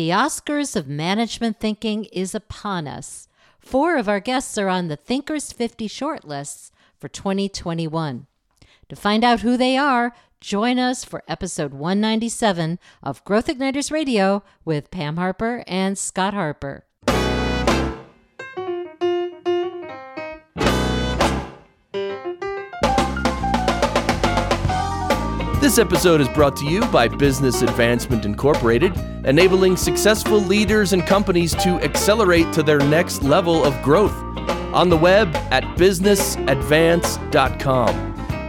The Oscars of Management Thinking is upon us. Four of our guests are on the Thinkers 50 shortlists for 2021. To find out who they are, join us for episode 197 of Growth Igniters Radio with Pam Harper and Scott Harper. This episode is brought to you by Business Advancement Incorporated, enabling successful leaders and companies to accelerate to their next level of growth. On the web at businessadvance.com.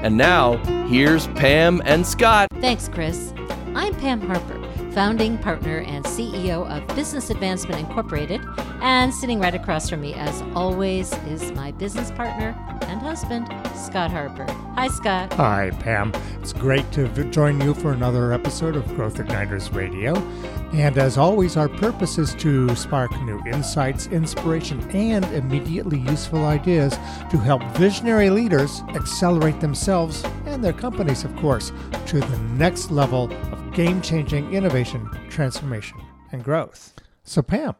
And now, here's Pam and Scott. Thanks, Chris. I'm Pam Harper, founding partner and CEO of Business Advancement Incorporated. And sitting right across from me, as always, is my business partner and husband, Scott Harper. Hi, Scott. Hi, Pam. It's great to join you for another episode of Growth Igniters Radio. And as always, our purpose is to spark new insights, inspiration, and immediately useful ideas to help visionary leaders accelerate themselves and their companies, of course, to the next level game changing innovation, transformation, and growth. So, Pam,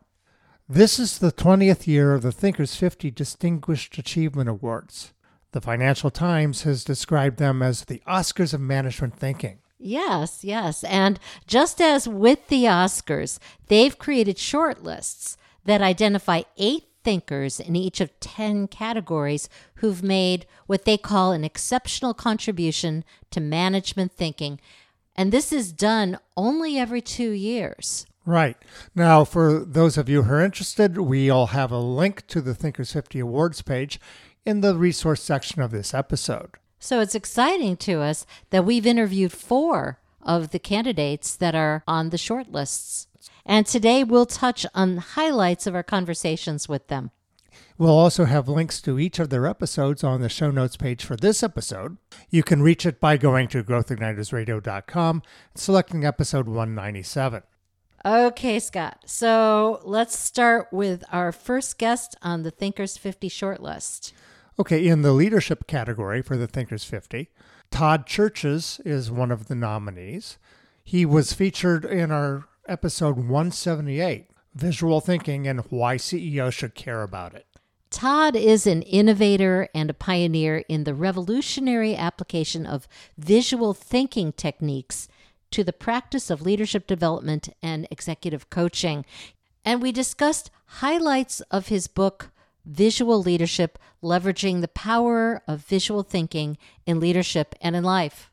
this is the 20th year of the Thinkers 50 Distinguished Achievement Awards. The Financial Times has described them as the Oscars of management thinking. Yes, yes. And just as with the Oscars, they've created shortlists that identify eight thinkers in each of 10 categories who've made what they call an exceptional contribution to management thinking. And this is done only every two years. Right. Now, for those of you who are interested, we'll have a link to the Thinkers 50 Awards page in the resource section of this episode. So it's exciting to us that we've interviewed four of the candidates that are on the shortlists. And today we'll touch on highlights of our conversations with them. We'll also have links to each of their episodes on the show notes page for this episode. You can reach it by going to growthignitersradio.com and selecting episode 197. Okay, Scott. So let's start with our first guest on the Thinkers 50 shortlist. Okay, in the leadership category for the Thinkers 50, Todd Cherches is one of the nominees. He was featured in our episode 178 Visual Thinking and Why CEOs Should Care About It. Todd is an innovator and a pioneer in the revolutionary application of visual thinking techniques to the practice of leadership development and executive coaching. And we discussed highlights of his book, Visual Leadership Leveraging the Power of Visual Thinking in Leadership and in Life.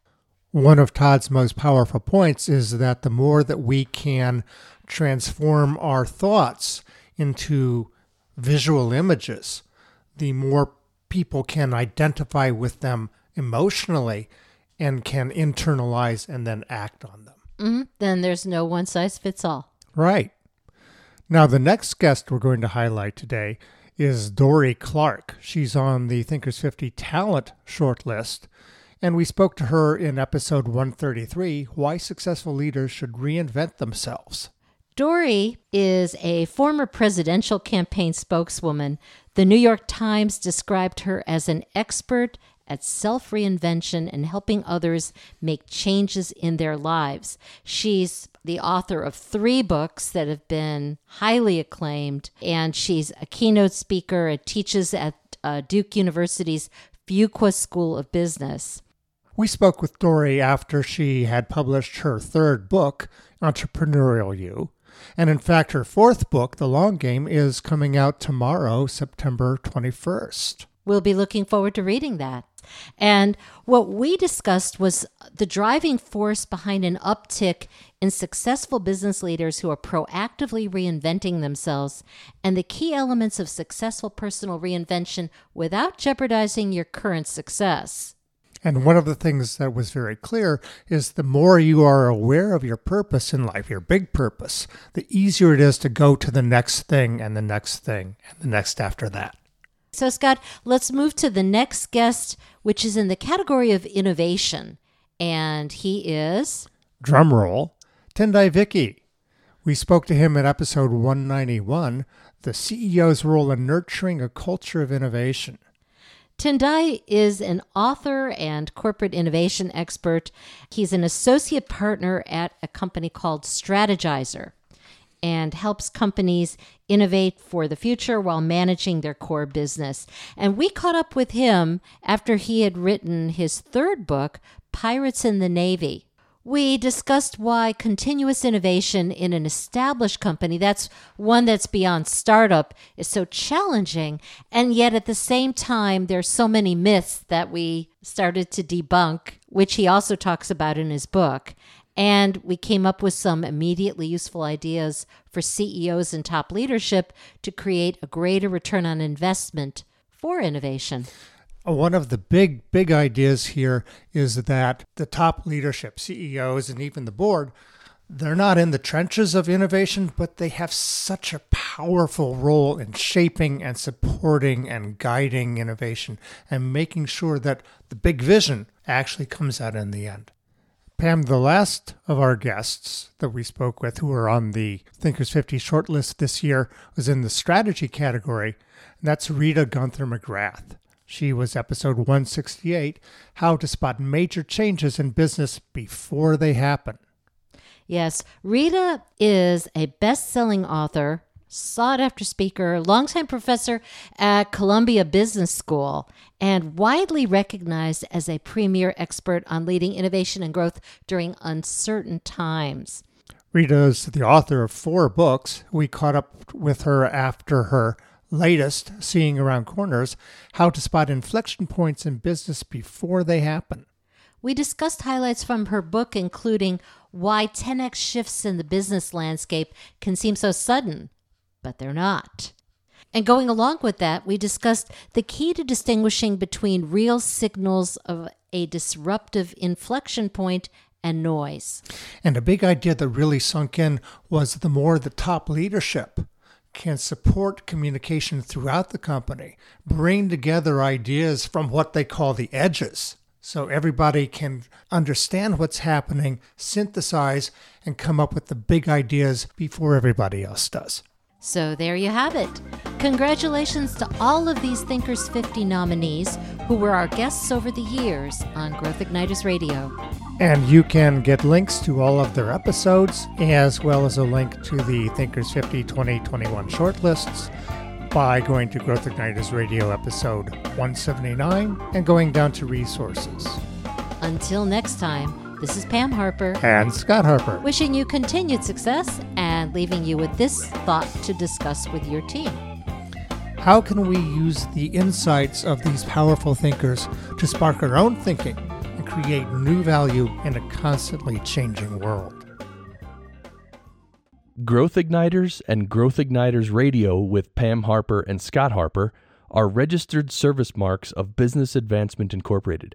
One of Todd's most powerful points is that the more that we can transform our thoughts into visual images, the more people can identify with them emotionally and can internalize and then act on them. Mm-hmm. Then there's no one size fits all. Right. Now, the next guest we're going to highlight today is Dorie Clark. She's on the Thinkers 50 talent shortlist. And we spoke to her in episode 133 Why Successful Leaders Should Reinvent Themselves. Dorie is a former presidential campaign spokeswoman. The New York Times described her as an expert at self reinvention and helping others make changes in their lives. She's the author of three books that have been highly acclaimed, and she's a keynote speaker and teaches at uh, Duke University's Fuqua School of Business. We spoke with Dorie after she had published her third book, Entrepreneurial You. And in fact, her fourth book, The Long Game, is coming out tomorrow, September 21st. We'll be looking forward to reading that. And what we discussed was the driving force behind an uptick in successful business leaders who are proactively reinventing themselves and the key elements of successful personal reinvention without jeopardizing your current success. And one of the things that was very clear is the more you are aware of your purpose in life, your big purpose, the easier it is to go to the next thing and the next thing and the next after that. So, Scott, let's move to the next guest, which is in the category of innovation. And he is. Drumroll, Tendayi Viki. We spoke to him in episode 191 The CEO's Role in Nurturing a Culture of Innovation. Tendayi is an author and corporate innovation expert. He's an associate partner at a company called Strategyzer. and helps companies innovate for the future while managing their core business. And we caught up with him after he had written his third book, Pirates in the Navy. We discussed why continuous innovation in an established company, that's one that's beyond startup, is so challenging. And yet at the same time, there's so many myths that we started to debunk, which he also talks about in his book. And we came up with some immediately useful ideas for CEOs and top leadership to create a greater return on investment for innovation. Uh, one of the big, big ideas here is that the top leadership, CEOs, and even the board, they're not in the trenches of innovation, but they have such a powerful role in shaping and supporting and guiding innovation and making sure that the big vision actually comes out in the end. Pam, the last of our guests that we spoke with who were on the Thinkers 50 shortlist this year was in the strategy category, and that's Rita Gunther McGrath. She was episode 168 How to Spot Major Changes in Business Before They Happen. Yes, Rita is a best selling author, sought after speaker, longtime professor at Columbia Business School, and widely recognized as a premier expert on leading innovation and growth during uncertain times. Rita is the author of four books. We caught up with her after her latest, Seeing Around Corners How to Spot Inflection Points in Business Before They Happen. We discussed highlights from her book, including why 10x shifts in the business landscape can seem so sudden, but they're not. And going along with that, we discussed the key to distinguishing between real signals of a disruptive inflection point and noise. And a big idea that really sunk in was the more the top leadership can support communication throughout the company, bring together ideas from what they call the edges. So everybody can understand what's happening, synthesize, and come up with the big ideas before everybody else does. So there you have it. Congratulations to all of these Thinkers 50 nominees who were our guests over the years on Growth Igniters Radio. And you can get links to all of their episodes, as well as a link to the Thinkers 50 2021 shortlists by going to Growth Igniters Radio episode 179 and going down to resources. Until next time, this is Pam Harper And Scott Harper. wishing you continued success and leaving you with this thought to discuss with your team. How can we use the insights of these powerful thinkers to spark our own thinking and create new value in a constantly changing world? Growth Igniters and Growth Igniters Radio with Pam Harper and Scott Harper are registered service marks of Business Advancement Incorporated.